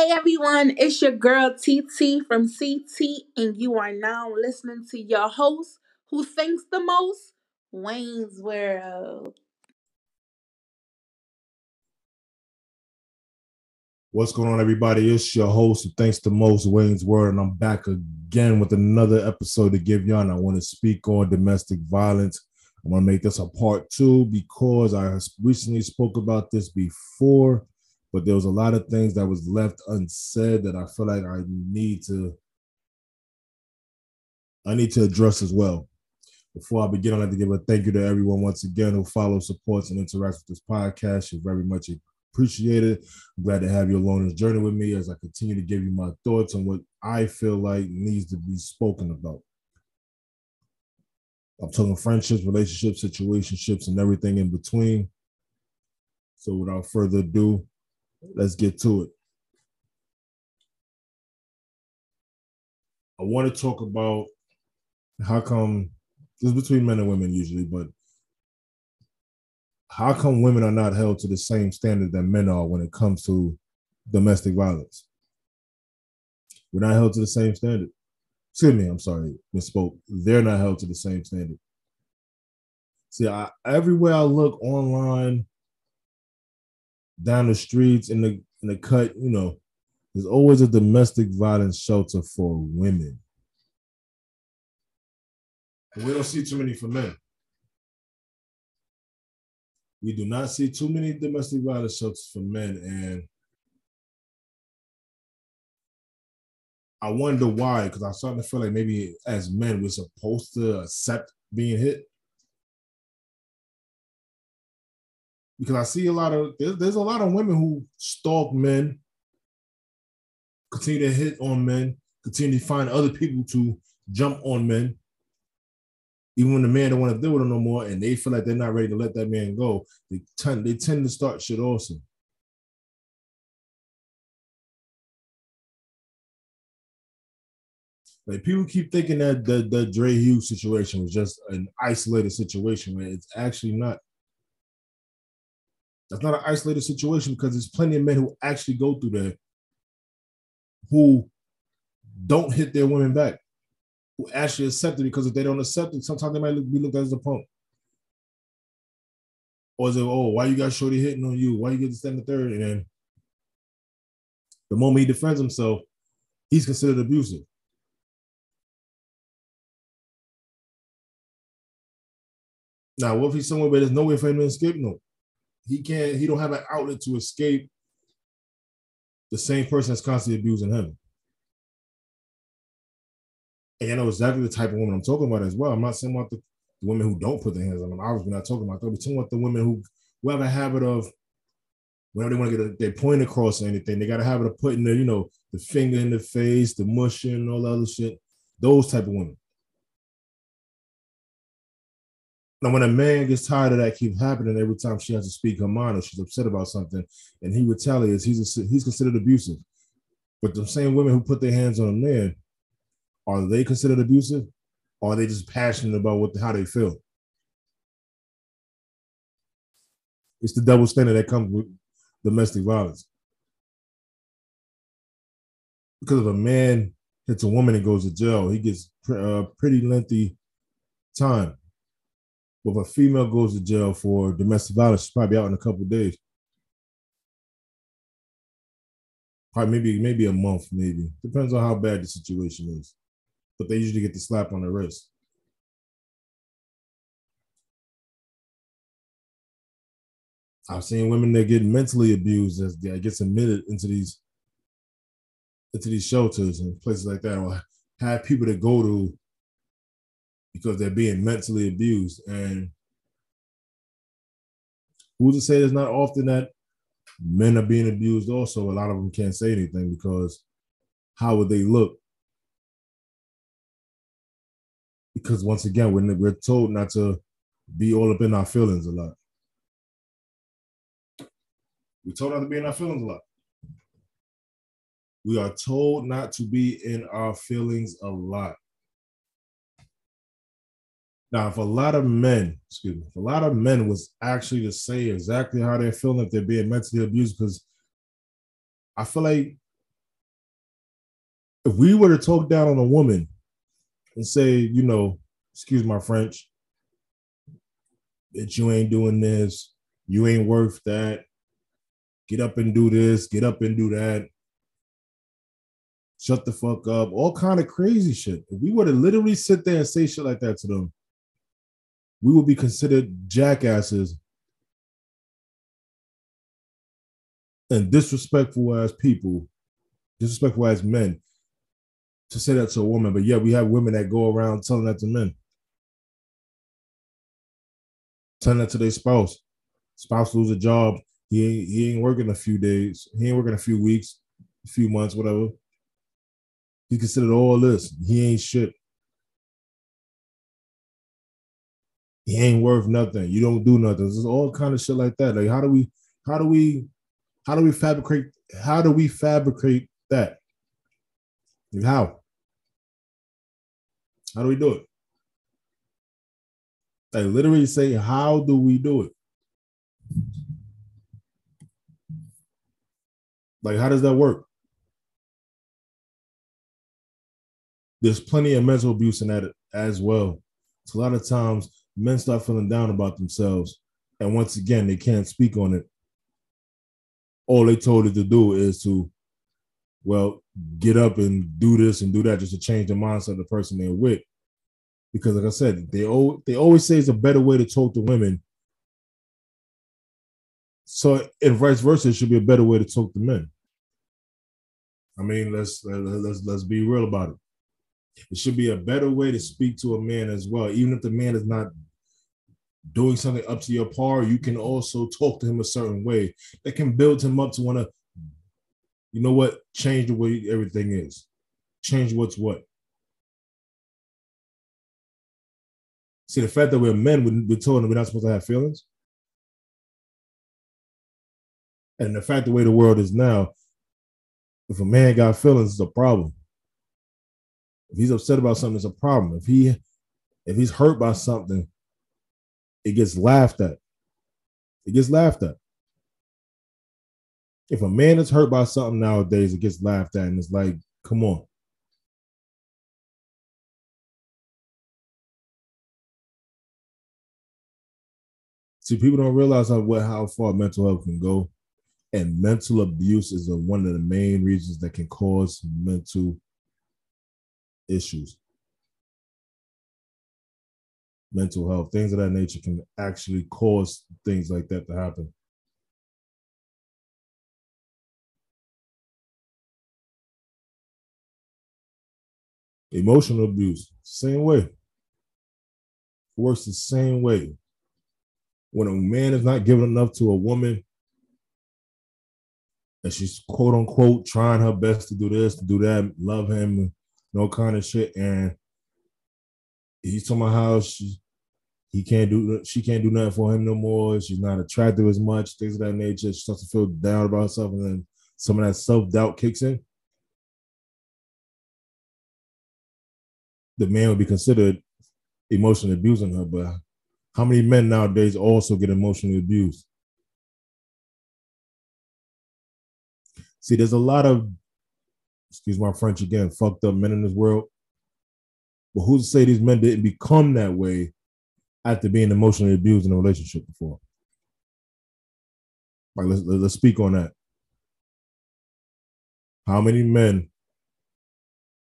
Hey everyone, it's your girl TT from CT, and you are now listening to your host who thinks the most, Wayne's World. What's going on, everybody? It's your host who thanks the most, Wayne's World, and I'm back again with another episode to give y'all. And I want to speak on domestic violence. I want to make this a part two because I recently spoke about this before but there was a lot of things that was left unsaid that I feel like I need to I need to address as well. Before I begin, I'd like to give a thank you to everyone once again who follows, supports, and interacts with this podcast. You're very much appreciated. I'm glad to have you along on this journey with me as I continue to give you my thoughts on what I feel like needs to be spoken about. I'm talking friendships, relationships, situationships, and everything in between. So without further ado, Let's get to it. I want to talk about how come this is between men and women usually, but how come women are not held to the same standard that men are when it comes to domestic violence? We're not held to the same standard. Excuse me, I'm sorry, misspoke. They're not held to the same standard. See, I, everywhere I look online, down the streets in the in the cut, you know, there's always a domestic violence shelter for women. We don't see too many for men. We do not see too many domestic violence shelters for men, and I wonder why. Because I'm starting to feel like maybe as men we're supposed to accept being hit. Because I see a lot of there's, there's a lot of women who stalk men, continue to hit on men, continue to find other people to jump on men, even when the man don't want to deal with them no more, and they feel like they're not ready to let that man go. They tend they tend to start shit also. Like people keep thinking that the the Dre Hughes situation was just an isolated situation where it's actually not. That's not an isolated situation because there's plenty of men who actually go through that who don't hit their women back, who actually accept it because if they don't accept it, sometimes they might be looked at as a punk. Or is it, oh, why you got Shorty hitting on you? Why you get to stand the third? And then the moment he defends himself, he's considered abusive. Now, what if he's somewhere where there's no way for him to escape? No. He can't. He don't have an outlet to escape the same person that's constantly abusing him. And I know exactly the type of woman I'm talking about as well. I'm not saying about the, women who don't put their hands on them. Obviously, not talking about that. We're talking about the women who, who have a habit of whenever they want to get a, their point across or anything, they got a habit of putting the, you know, the finger in the face, the mushing, all that other shit. Those type of women. Now, when a man gets tired of that keep happening every time she has to speak her mind or she's upset about something, and he retaliates, he's a, he's considered abusive. But the same women who put their hands on a man, are they considered abusive, or are they just passionate about what how they feel? It's the double standard that comes with domestic violence. Because if a man hits a woman and goes to jail, he gets a uh, pretty lengthy time if a female goes to jail for domestic violence, she's probably out in a couple days. Probably maybe maybe a month, maybe depends on how bad the situation is. But they usually get the slap on the wrist. I've seen women that get mentally abused as they gets admitted into these into these shelters and places like that, or have people that go to because they're being mentally abused. And who's to say it's not often that men are being abused also? A lot of them can't say anything because how would they look? Because once again, we're, we're told not to be all up in our feelings a lot. We're told not to be in our feelings a lot. We are told not to be in our feelings a lot. Now, if a lot of men, excuse me, if a lot of men was actually to say exactly how they're feeling if they're being mentally abused, because I feel like if we were to talk down on a woman and say, you know, excuse my French, that you ain't doing this, you ain't worth that. Get up and do this, get up and do that. Shut the fuck up. All kind of crazy shit. If we were to literally sit there and say shit like that to them, we will be considered jackasses and disrespectful as people, disrespectful as men to say that to a woman. But yeah, we have women that go around telling that to men. Telling that to their spouse. Spouse lose a job. He ain't, he ain't working a few days. He ain't working a few weeks, a few months, whatever. He considered all this. He ain't shit. He ain't worth nothing. You don't do nothing. There's all kind of shit like that. Like how do we how do we how do we fabricate how do we fabricate that? Like how? How do we do it? They literally say, how do we do it? Like, how does that work? There's plenty of mental abuse in that as well. It's a lot of times men start feeling down about themselves. And once again, they can't speak on it. All they told it to do is to, well, get up and do this and do that just to change the mindset of the person they're with. Because like I said, they always, they always say it's a better way to talk to women. So and vice versa, it should be a better way to talk to men. I mean, let's let's let's be real about it. It should be a better way to speak to a man as well. Even if the man is not doing something up to your par, you can also talk to him a certain way that can build him up to want to, you know what, change the way everything is, change what's what. See, the fact that we're men, we're told we're not supposed to have feelings. And the fact the way the world is now, if a man got feelings, it's a problem. If he's upset about something, it's a problem. If he if he's hurt by something, it gets laughed at. It gets laughed at. If a man is hurt by something nowadays, it gets laughed at, and it's like, come on. See, people don't realize how how far mental health can go, and mental abuse is a, one of the main reasons that can cause mental issues. Mental health, things of that nature can actually cause things like that to happen. Emotional abuse, same way. Works the same way when a man is not giving enough to a woman and she's quote unquote trying her best to do this, to do that, love him, no kind of shit, and he's talking about how she he can't do she can't do nothing for him no more. She's not attractive as much, things of that nature. She starts to feel down about herself, and then some of that self doubt kicks in. The man would be considered emotionally abusing her, but how many men nowadays also get emotionally abused? See, there's a lot of, excuse my French again, fucked up men in this world. But who's to say these men didn't become that way after being emotionally abused in a relationship before? Like, let's, let's speak on that. How many men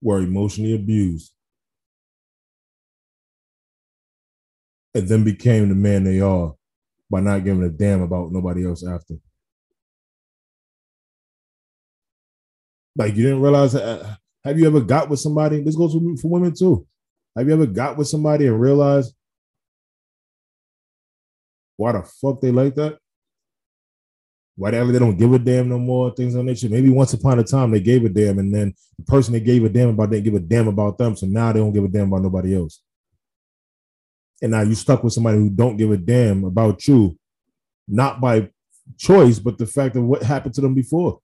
were emotionally abused and then became the man they are by not giving a damn about nobody else after. Like you didn't realize that. Uh, have you ever got with somebody? This goes for, for women too. Have you ever got with somebody and realized why the fuck they like that? Why Whatever they don't give a damn no more, things on nature. Maybe once upon a time they gave a damn, and then the person they gave a damn about didn't give a damn about them, so now they don't give a damn about nobody else and now you stuck with somebody who don't give a damn about you, not by choice, but the fact of what happened to them before.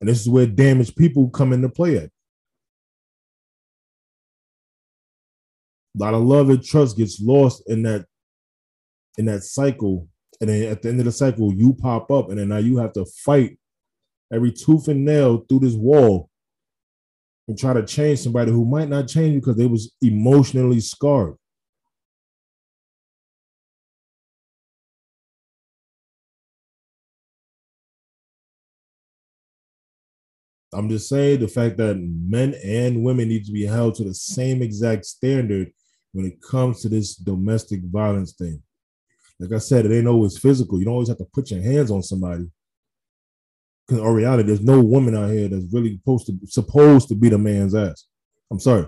And this is where damaged people come into play at. A lot of love and trust gets lost in that in that cycle. And then at the end of the cycle, you pop up, and then now you have to fight every tooth and nail through this wall and try to change somebody who might not change because they was emotionally scarred. I'm just saying the fact that men and women need to be held to the same exact standard when it comes to this domestic violence thing. Like I said, it ain't always physical. You don't always have to put your hands on somebody. Because in reality, there's no woman out here that's really supposed to supposed to beat a man's ass. I'm sorry.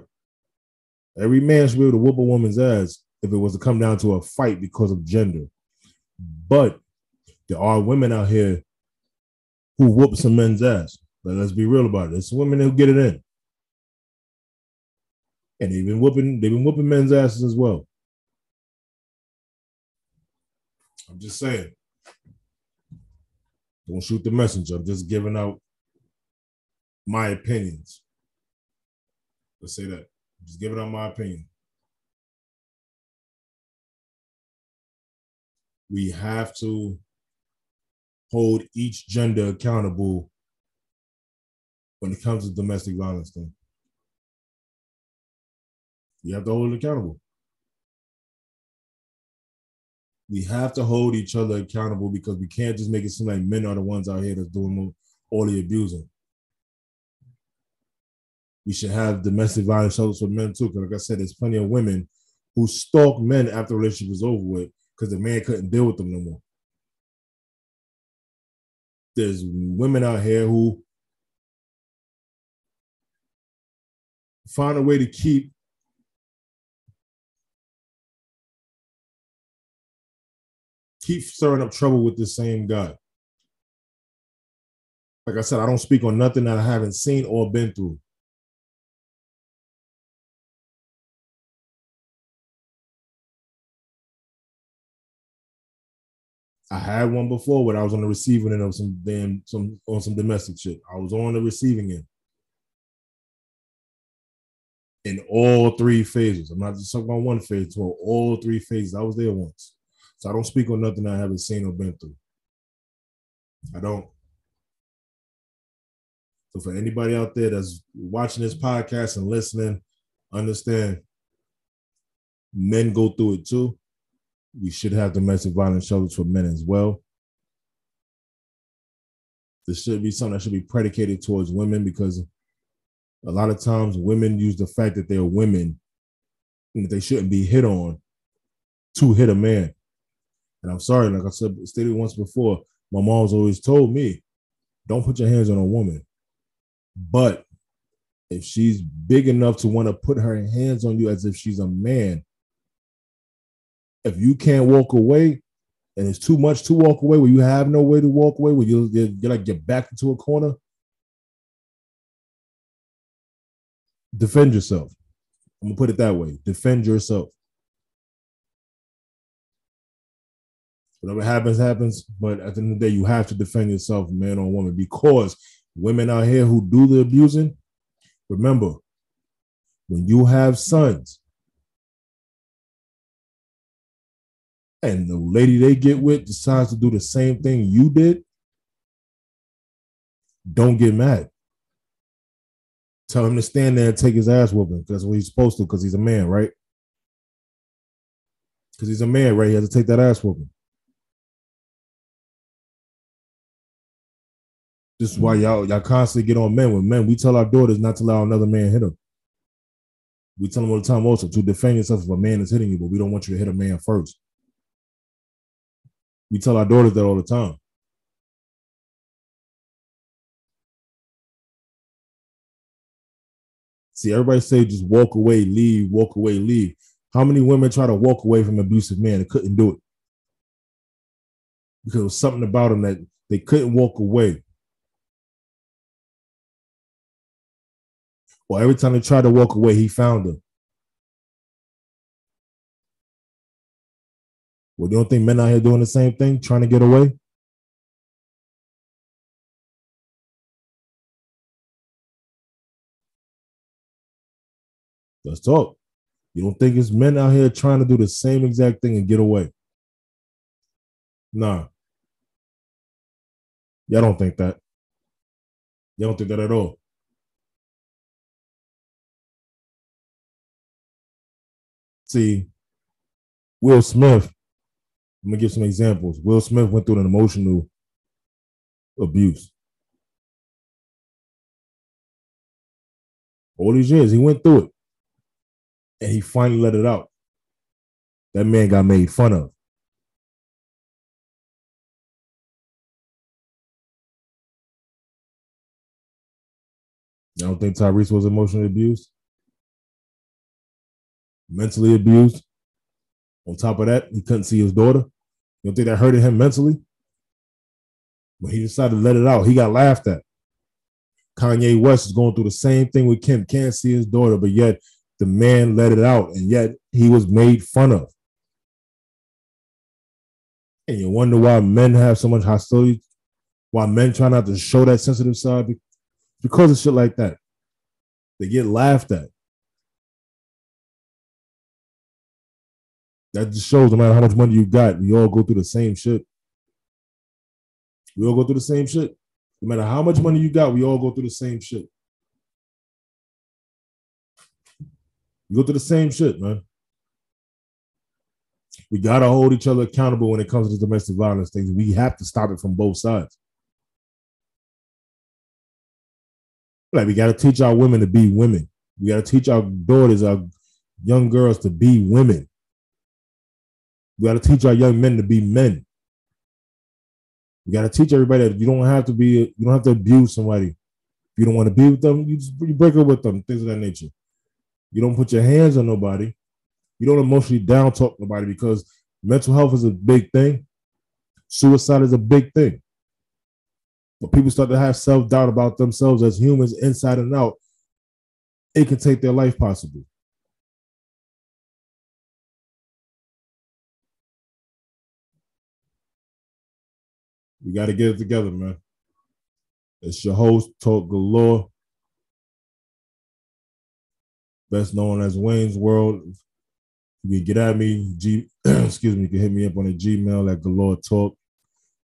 Every man should be able to whoop a woman's ass if it was to come down to a fight because of gender. But there are women out here who whoop some men's ass. But let's be real about it. It's women who get it in. And they've been whooping, they've been whooping men's asses as well. I'm just saying. Don't shoot the messenger. I'm just giving out my opinions. Let's say that. I'm just giving out my opinion. We have to hold each gender accountable when it comes to domestic violence thing. You have to hold it accountable. We have to hold each other accountable because we can't just make it seem like men are the ones out here that's doing all the abusing. We should have domestic violence shelters for men too. Because like I said, there's plenty of women who stalk men after the relationship is over with because the man couldn't deal with them no more. There's women out here who find a way to keep keep stirring up trouble with the same guy. Like I said, I don't speak on nothing that I haven't seen or been through. I had one before when I was on the receiving end of some damn some on some domestic shit. I was on the receiving end in all three phases. I'm not just talking about one phase, but all three phases. I was there once. So I don't speak on nothing I haven't seen or been through. I don't. So for anybody out there that's watching this podcast and listening, understand men go through it too. We should have domestic violence shelters for men as well. This should be something that should be predicated towards women because a lot of times women use the fact that they're women and that they shouldn't be hit on to hit a man. And I'm sorry, like I said, stated once before, my mom's always told me, don't put your hands on a woman. But if she's big enough to want to put her hands on you as if she's a man, if you can't walk away and it's too much to walk away, where you have no way to walk away, where you, you're, you're like get back into a corner, defend yourself. I'm gonna put it that way. Defend yourself. Whatever happens, happens. But at the end of the day, you have to defend yourself, man or woman, because women out here who do the abusing, remember, when you have sons and the lady they get with decides to do the same thing you did, don't get mad. Tell him to stand there and take his ass whooping. That's what he's supposed to, because he's a man, right? Because he's a man, right? He has to take that ass whooping. This is why mm. y'all y'all constantly get on men with men. We tell our daughters not to allow another man hit them. We tell them all the time also to defend yourself if a man is hitting you, but we don't want you to hit a man first. We tell our daughters that all the time. See, everybody say just walk away, leave, walk away, leave. How many women try to walk away from abusive men and couldn't do it? Because it was something about them that they couldn't walk away. Well, every time they tried to walk away, he found them. Well, you don't think men out here doing the same thing, trying to get away? Let's talk. You don't think it's men out here trying to do the same exact thing and get away? Nah. Y'all don't think that. Y'all don't think that at all. See, Will Smith, I'm gonna give some examples. Will Smith went through an emotional abuse. All these years, he went through it. And he finally let it out. That man got made fun of. I don't think Tyrese was emotionally abused, mentally abused. On top of that, he couldn't see his daughter. You don't think that hurted him mentally? But he decided to let it out. He got laughed at. Kanye West is going through the same thing with Kim. Can't see his daughter, but yet the man let it out, and yet he was made fun of. And you wonder why men have so much hostility, why men try not to show that sensitive side because of shit like that. They get laughed at. That just shows no matter how much money you got, we all go through the same shit. We all go through the same shit. No matter how much money you got, we all go through the same shit. We go through the same shit, man. We gotta hold each other accountable when it comes to domestic violence things. We have to stop it from both sides. Like we gotta teach our women to be women. We gotta teach our daughters, our young girls to be women. We gotta teach our young men to be men. We gotta teach everybody that you don't have to be, you don't have to abuse somebody. If you don't want to be with them, you just you break up with them, things of that nature. You don't put your hands on nobody. You don't emotionally down talk nobody because mental health is a big thing. Suicide is a big thing. But people start to have self doubt about themselves as humans, inside and out, it can take their life possibly. We got to get it together, man. It's your host, Talk Galore, best known as Wayne's World. You can get at me, G, excuse me, you can hit me up on a Gmail at Galore Talk.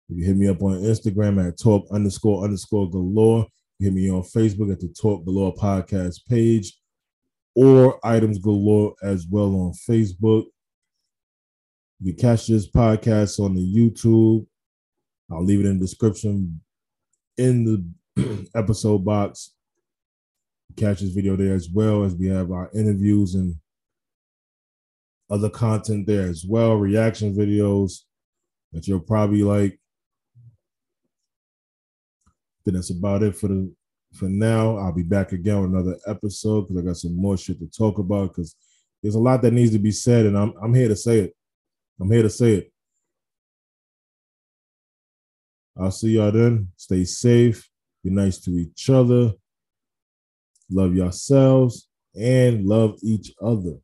You can hit me up on Instagram at talk underscore underscore galore. You hit me on Facebook at the Talk Galore podcast page or items galore as well on Facebook. You can catch this podcast on the YouTube. I'll leave it in the description in the episode box. Catch this video there as well as we have our interviews and other content there as well, reaction videos that you'll probably like. Then that's about it for the for now. I'll be back again with another episode because I got some more shit to talk about because there's a lot that needs to be said, and I'm I'm here to say it. I'm here to say it. I'll see y'all then. Stay safe. Be nice to each other. Love yourselves and love each other.